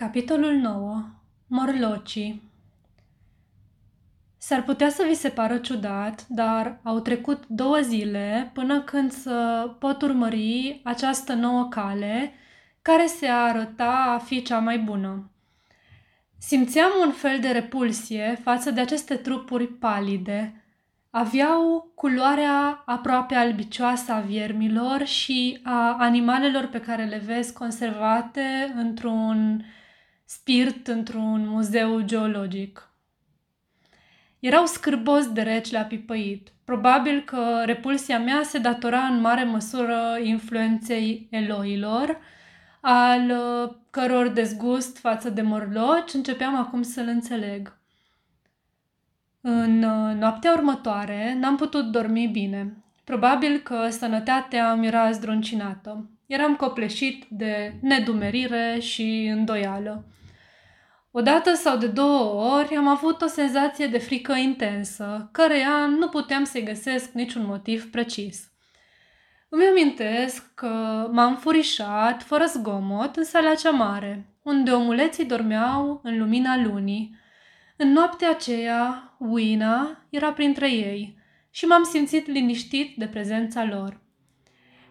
Capitolul 9. Morlocii S-ar putea să vi se pară ciudat, dar au trecut două zile până când să pot urmări această nouă cale care se arăta a fi cea mai bună. Simțeam un fel de repulsie față de aceste trupuri palide. Aveau culoarea aproape albicioasă a viermilor și a animalelor pe care le vezi conservate într-un spirit într-un muzeu geologic. Erau scârbos de reci la pipăit. Probabil că repulsia mea se datora în mare măsură influenței eloilor, al uh, căror dezgust față de morloci începeam acum să-l înțeleg. În uh, noaptea următoare n-am putut dormi bine. Probabil că sănătatea mi era zdruncinată. Eram copleșit de nedumerire și îndoială. Odată sau de două ori am avut o senzație de frică intensă, căreia nu puteam să-i găsesc niciun motiv precis. Îmi amintesc că m-am furișat, fără zgomot, în sala cea mare, unde omuleții dormeau în lumina lunii. În noaptea aceea, Uina era printre ei și m-am simțit liniștit de prezența lor.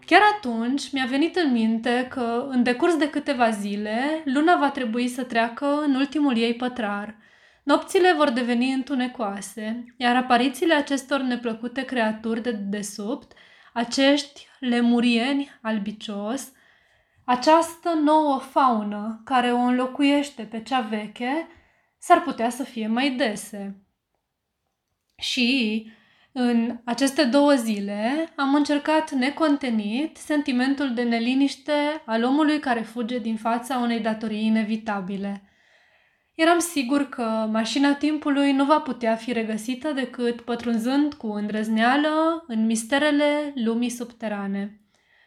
Chiar atunci mi-a venit în minte că, în decurs de câteva zile, luna va trebui să treacă în ultimul ei pătrar. Nopțile vor deveni întunecoase, iar aparițiile acestor neplăcute creaturi de desubt, acești lemurieni albicios, această nouă faună care o înlocuiește pe cea veche, s-ar putea să fie mai dese. Și în aceste două zile am încercat necontenit sentimentul de neliniște al omului care fuge din fața unei datorii inevitabile. Eram sigur că mașina timpului nu va putea fi regăsită decât pătrunzând cu îndrăzneală în misterele lumii subterane.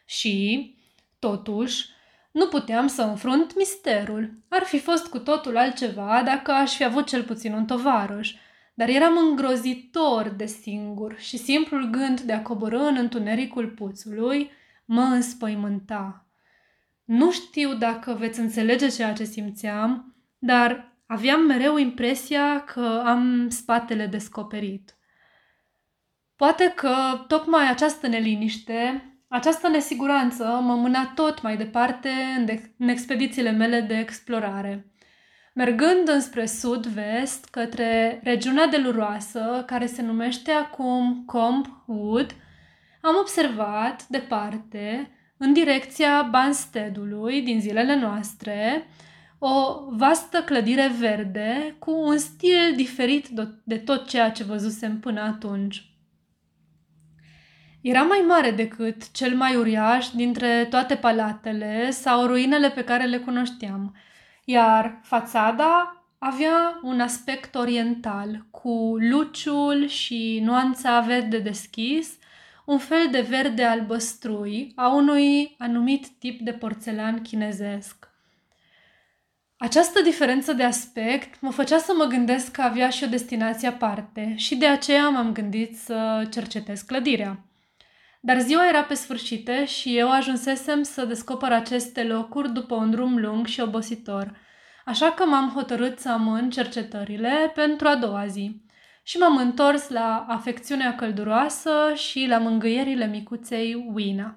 Și, totuși, nu puteam să înfrunt misterul. Ar fi fost cu totul altceva dacă aș fi avut cel puțin un tovarăș – dar eram îngrozitor de singur și simplul gând de a coborâ în întunericul puțului mă înspăimânta. Nu știu dacă veți înțelege ceea ce simțeam, dar aveam mereu impresia că am spatele descoperit. Poate că tocmai această neliniște, această nesiguranță mă mâna tot mai departe în, de- în expedițiile mele de explorare. Mergând înspre sud-vest, către regiunea deluroasă, care se numește acum Combe Wood, am observat departe, în direcția Banstedului din zilele noastre, o vastă clădire verde cu un stil diferit de tot ceea ce văzusem până atunci. Era mai mare decât cel mai uriaș dintre toate palatele sau ruinele pe care le cunoșteam – iar fațada avea un aspect oriental, cu luciul și nuanța verde deschis, un fel de verde albăstrui a unui anumit tip de porțelan chinezesc. Această diferență de aspect mă făcea să mă gândesc că avea și o destinație aparte și de aceea m-am gândit să cercetez clădirea. Dar ziua era pe sfârșite și eu ajunsesem să descoper aceste locuri după un drum lung și obositor, așa că m-am hotărât să amân cercetările pentru a doua zi și m-am întors la afecțiunea călduroasă și la mângâierile micuței Wina.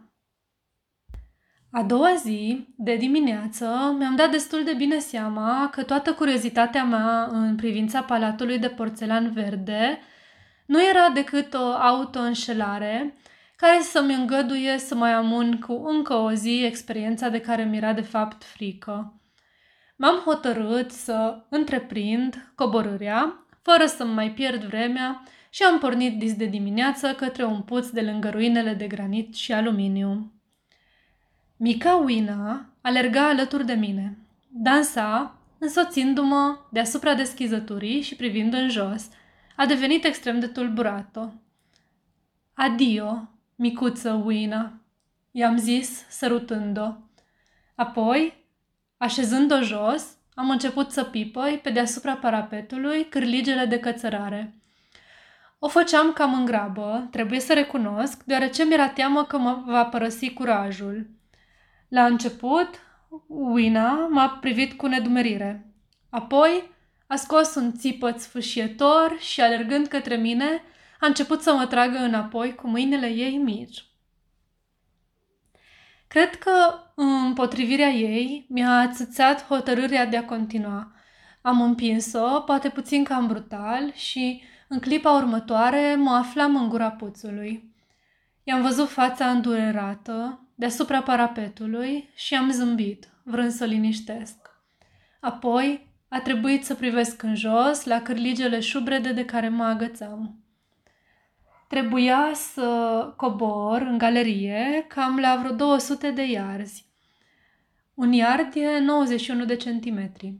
A doua zi, de dimineață, mi-am dat destul de bine seama că toată curiozitatea mea în privința palatului de porțelan verde nu era decât o autoînșelare care să-mi îngăduie să mai amun cu încă o zi experiența de care mi era de fapt frică. M-am hotărât să întreprind coborârea, fără să mai pierd vremea și am pornit dis de dimineață către un puț de lângă ruinele de granit și aluminiu. Mica Wina alerga alături de mine. Dansa, însoțindu-mă deasupra deschizăturii și privind în jos. A devenit extrem de tulburată. Adio, micuță Uina, i-am zis, sărutând-o. Apoi, așezând-o jos, am început să pipăi pe deasupra parapetului cârligele de cățărare. O făceam cam în grabă, trebuie să recunosc, deoarece mi-era teamă că mă va părăsi curajul. La început, Uina m-a privit cu nedumerire. Apoi a scos un țipăt sfâșietor și, alergând către mine, a început să mă tragă înapoi cu mâinile ei mici. Cred că împotrivirea ei mi-a țățat hotărârea de a continua. Am împins-o, poate puțin cam brutal, și în clipa următoare mă aflam în gura puțului. I-am văzut fața îndurerată deasupra parapetului și am zâmbit, vrând să liniștesc. Apoi a trebuit să privesc în jos la cârligele șubrede de care mă agățam. Trebuia să cobor în galerie cam la vreo 200 de iarzi. Un iard e 91 de centimetri.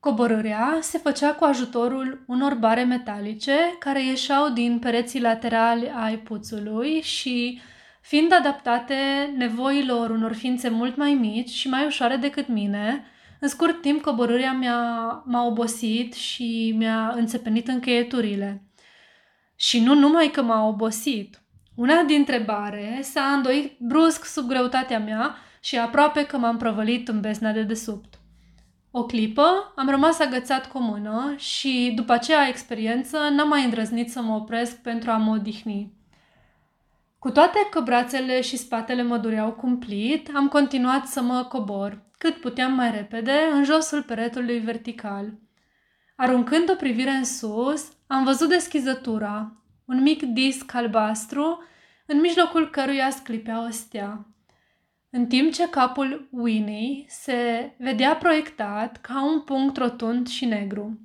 Coborârea se făcea cu ajutorul unor bare metalice care ieșeau din pereții laterali ai puțului și, fiind adaptate nevoilor unor ființe mult mai mici și mai ușoare decât mine, în scurt timp coborârea mi-a, m-a obosit și mi-a înțepenit încheieturile. Și nu numai că m-a obosit. Una dintre bare s-a îndoit brusc sub greutatea mea și aproape că m-am prăvălit în besna de desubt. O clipă am rămas agățat cu o mână și după aceea experiență n-am mai îndrăznit să mă opresc pentru a mă odihni. Cu toate că brațele și spatele mă dureau cumplit, am continuat să mă cobor, cât puteam mai repede, în josul peretului vertical. Aruncând o privire în sus, am văzut deschizătura, un mic disc albastru, în mijlocul căruia sclipea o stea în timp ce capul Winnie se vedea proiectat ca un punct rotund și negru.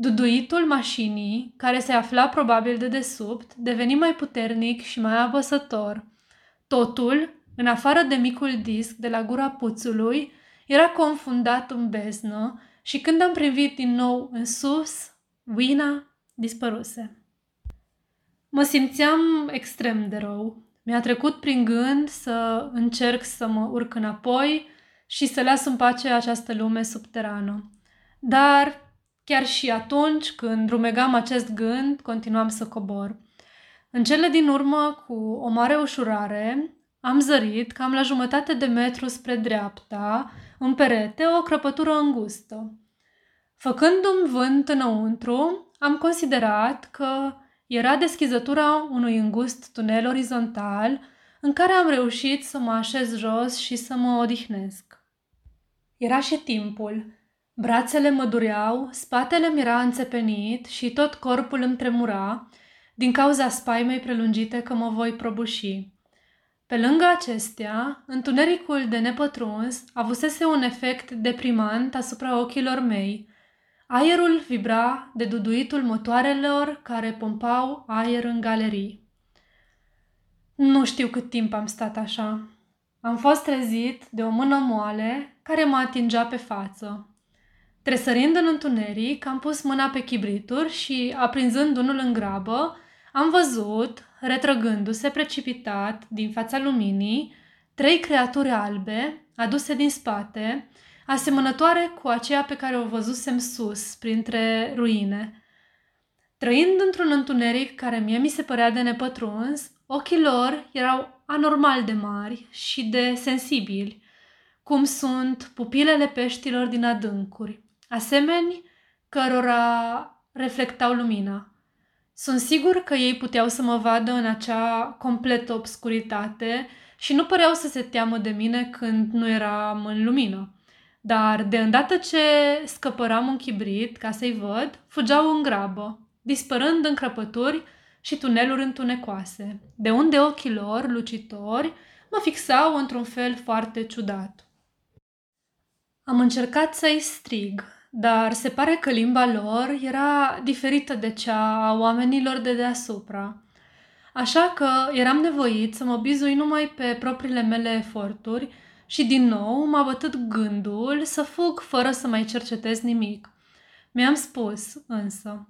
Duduitul mașinii, care se afla probabil de desubt, deveni mai puternic și mai apăsător. Totul, în afară de micul disc de la gura puțului, era confundat în beznă și când am privit din nou în sus, Wina dispăruse. Mă simțeam extrem de rău. Mi-a trecut prin gând să încerc să mă urc înapoi și să las în pace această lume subterană. Dar chiar și atunci când rumegam acest gând, continuam să cobor. În cele din urmă, cu o mare ușurare, am zărit cam la jumătate de metru spre dreapta, în perete, o crăpătură îngustă. Făcându-mi vânt înăuntru, am considerat că era deschizătura unui îngust tunel orizontal în care am reușit să mă așez jos și să mă odihnesc. Era și timpul. Brațele mă dureau, spatele mi era înțepenit și tot corpul îmi tremura din cauza spaimei prelungite că mă voi prăbuși. Pe lângă acestea, întunericul de nepătruns avusese un efect deprimant asupra ochilor mei – Aerul vibra de duduitul motoarelor care pompau aer în galerii. Nu știu cât timp am stat așa. Am fost trezit de o mână moale care mă atingea pe față. Tresărind în întuneric, am pus mâna pe chibrituri și, aprinzând unul în grabă, am văzut, retrăgându-se precipitat din fața luminii, trei creaturi albe, aduse din spate, asemănătoare cu aceea pe care o văzusem sus, printre ruine. Trăind într-un întuneric care mie mi se părea de nepătruns, ochii lor erau anormal de mari și de sensibili, cum sunt pupilele peștilor din adâncuri, asemeni cărora reflectau lumina. Sunt sigur că ei puteau să mă vadă în acea completă obscuritate și nu păreau să se teamă de mine când nu eram în lumină. Dar de îndată ce scăpăram un chibrit ca să-i văd, fugeau în grabă, dispărând în crăpături și tuneluri întunecoase, de unde ochii lor, lucitori, mă fixau într-un fel foarte ciudat. Am încercat să-i strig, dar se pare că limba lor era diferită de cea a oamenilor de deasupra. Așa că eram nevoit să mă bizui numai pe propriile mele eforturi și din nou m-a bătut gândul să fug fără să mai cercetez nimic. Mi-am spus, însă,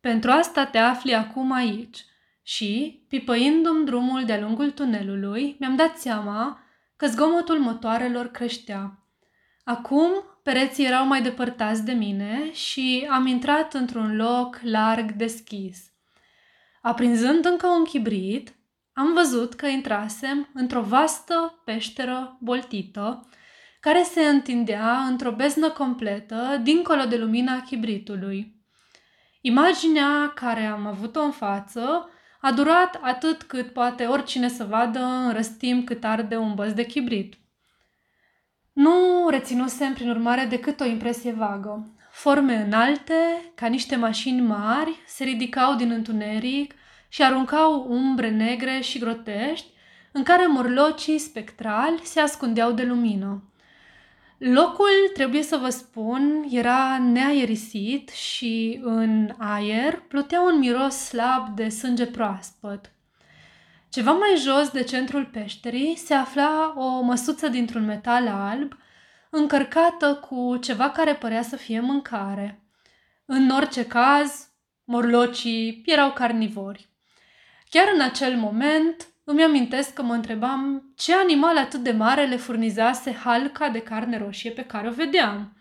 pentru asta te afli acum aici și, pipăindu-mi drumul de-a lungul tunelului, mi-am dat seama că zgomotul motoarelor creștea. Acum pereții erau mai depărtați de mine și am intrat într-un loc larg deschis. Aprinzând încă un chibrit, am văzut că intrasem într-o vastă peșteră boltită, care se întindea într-o beznă completă, dincolo de lumina chibritului. Imaginea care am avut-o în față a durat atât cât poate oricine să vadă în răstim cât arde un băz de chibrit. Nu reținusem, prin urmare, decât o impresie vagă. Forme înalte, ca niște mașini mari, se ridicau din întuneric și aruncau umbre negre și grotești, în care morlocii spectrali se ascundeau de lumină. Locul, trebuie să vă spun, era neaerisit și în aer plutea un miros slab de sânge proaspăt. Ceva mai jos de centrul peșterii se afla o măsuță dintr-un metal alb, încărcată cu ceva care părea să fie mâncare. În orice caz, morlocii erau carnivori. Chiar în acel moment îmi amintesc că mă întrebam ce animal atât de mare le furnizase halca de carne roșie pe care o vedeam.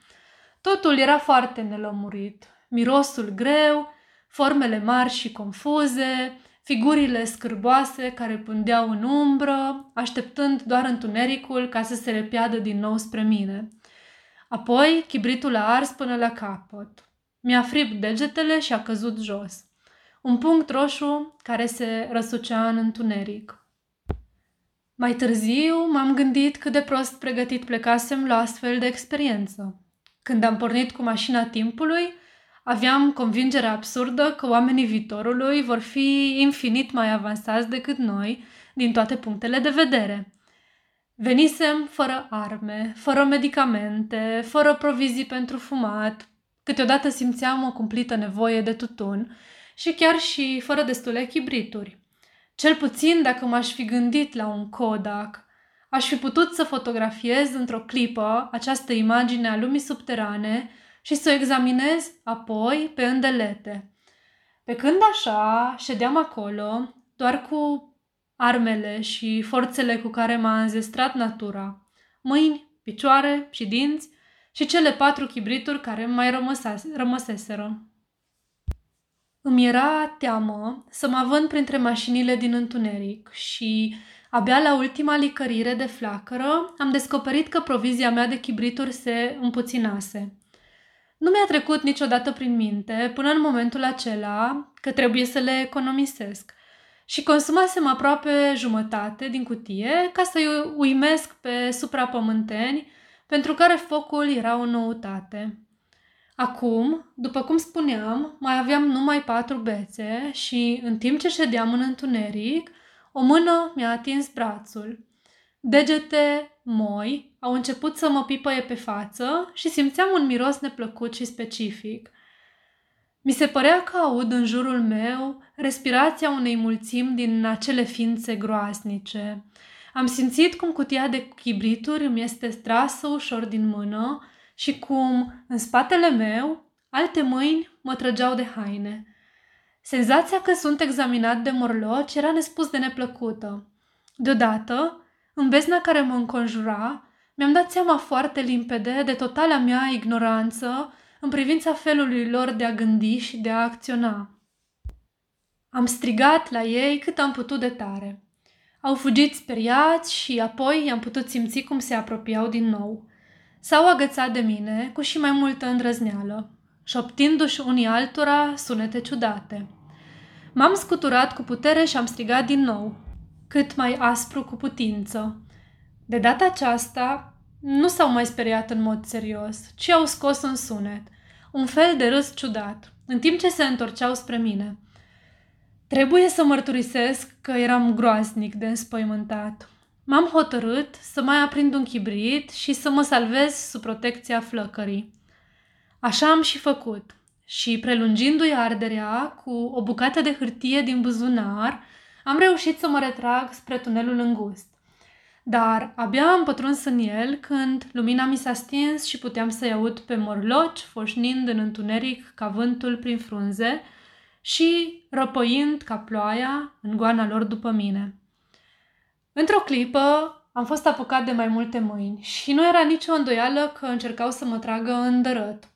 Totul era foarte nelămurit. Mirosul greu, formele mari și confuze, figurile scârboase care pândeau în umbră, așteptând doar întunericul ca să se repiadă din nou spre mine. Apoi, chibritul a ars până la capăt. Mi-a fript degetele și a căzut jos. Un punct roșu care se răsucea în întuneric. Mai târziu m-am gândit cât de prost pregătit plecasem la astfel de experiență. Când am pornit cu mașina timpului, Aveam convingerea absurdă că oamenii viitorului vor fi infinit mai avansați decât noi din toate punctele de vedere. Venisem fără arme, fără medicamente, fără provizii pentru fumat, câteodată simțeam o cumplită nevoie de tutun și chiar și fără destule chibrituri. Cel puțin dacă m-aș fi gândit la un Kodak, aș fi putut să fotografiez într-o clipă această imagine a lumii subterane și să o examinez apoi pe îndelete. Pe când așa ședeam acolo, doar cu armele și forțele cu care m-a înzestrat natura, mâini, picioare și dinți și cele patru chibrituri care mai rămăseseră. Îmi era teamă să mă vând printre mașinile din întuneric și, abia la ultima licărire de flacără, am descoperit că provizia mea de chibrituri se împuținase. Nu mi-a trecut niciodată prin minte, până în momentul acela, că trebuie să le economisesc. Și consumasem aproape jumătate din cutie ca să-i uimesc pe suprapământeni, pentru care focul era o noutate. Acum, după cum spuneam, mai aveam numai patru bețe și, în timp ce ședeam în întuneric, o mână mi-a atins brațul. Degete moi au început să mă pipăie pe față și simțeam un miros neplăcut și specific. Mi se părea că aud în jurul meu respirația unei mulțimi din acele ființe groasnice. Am simțit cum cutia de chibrituri îmi este strasă ușor din mână și cum, în spatele meu, alte mâini mă trăgeau de haine. Senzația că sunt examinat de morloci era nespus de neplăcută. Deodată, în bezna care mă înconjura, mi-am dat seama foarte limpede de totala mea ignoranță în privința felului lor de a gândi și de a acționa. Am strigat la ei cât am putut de tare. Au fugit speriați și apoi i-am putut simți cum se apropiau din nou. S-au agățat de mine cu și mai multă îndrăzneală, șoptindu-și unii altora sunete ciudate. M-am scuturat cu putere și am strigat din nou, cât mai aspru cu putință. De data aceasta, nu s-au mai speriat în mod serios, ci au scos un sunet, un fel de râs ciudat, în timp ce se întorceau spre mine. Trebuie să mărturisesc că eram groaznic de înspăimântat. M-am hotărât să mai aprind un chibrit și să mă salvez sub protecția flăcării. Așa am și făcut și, prelungindu-i arderea cu o bucată de hârtie din buzunar, am reușit să mă retrag spre tunelul îngust. Dar abia am pătruns în el când lumina mi s-a stins și puteam să-i aud pe morloci foșnind în întuneric ca vântul prin frunze și răpăind ca ploaia în goana lor după mine. Într-o clipă am fost apucat de mai multe mâini și nu era nicio îndoială că încercau să mă tragă în dărăt.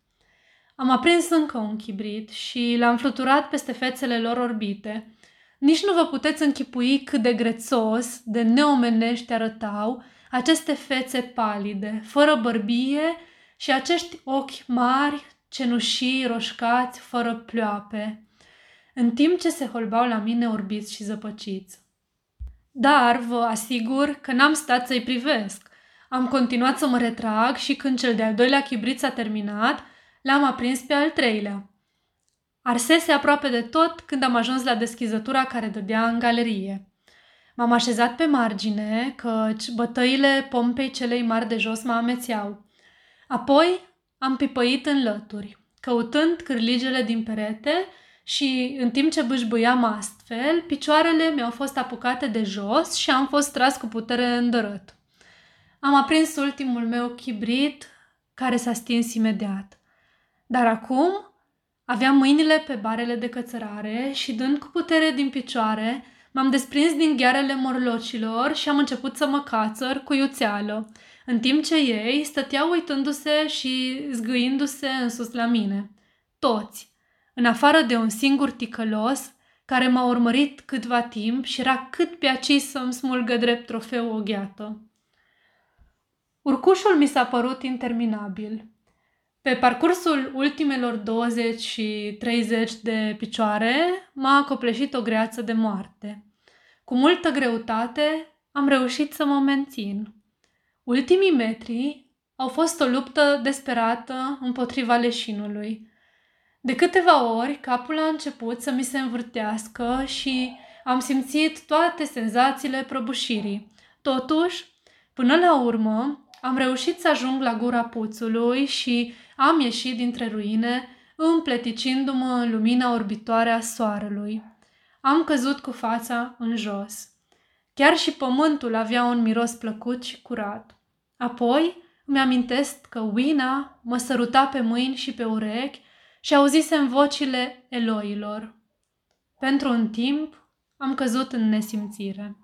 Am aprins încă un chibrit și l-am fluturat peste fețele lor orbite – Nici nu vă puteți închipui cât de grețos, de neomenești arătau aceste fețe palide, fără bărbie și acești ochi mari, cenușii, roșcați, fără ploape, în timp ce se holbau la mine orbiți și zăpăciți. Dar vă asigur că n-am stat să-i privesc. Am continuat să mă retrag și când cel de-al doilea chibrit s-a terminat, l-am aprins pe al treilea. Arsese aproape de tot când am ajuns la deschizătura care dădea în galerie. M-am așezat pe margine, căci bătăile pompei celei mari de jos mă amețeau. Apoi am pipăit în lături, căutând cârligele din perete și, în timp ce bâșbâiam astfel, picioarele mi-au fost apucate de jos și am fost tras cu putere în dărât. Am aprins ultimul meu chibrit, care s-a stins imediat. Dar acum aveam mâinile pe barele de cățărare și, dând cu putere din picioare, m-am desprins din ghearele morlocilor și am început să mă cațăr cu iuțeală, în timp ce ei stăteau uitându-se și zgâindu-se în sus la mine. Toți, în afară de un singur ticălos, care m-a urmărit câtva timp și era cât pe aci să-mi smulgă drept trofeu o gheată. Urcușul mi s-a părut interminabil. Pe parcursul ultimelor 20 și 30 de picioare m-a acopleșit o greață de moarte. Cu multă greutate am reușit să mă mențin. Ultimii metri au fost o luptă desperată împotriva leșinului. De câteva ori capul a început să mi se învârtească și am simțit toate senzațiile prăbușirii. Totuși, până la urmă, am reușit să ajung la gura puțului și am ieșit dintre ruine, împleticindu-mă în lumina orbitoare a soarelui. Am căzut cu fața în jos. Chiar și pământul avea un miros plăcut și curat. Apoi îmi amintesc că Wina mă săruta pe mâini și pe urechi și auzisem vocile eloilor. Pentru un timp am căzut în nesimțire.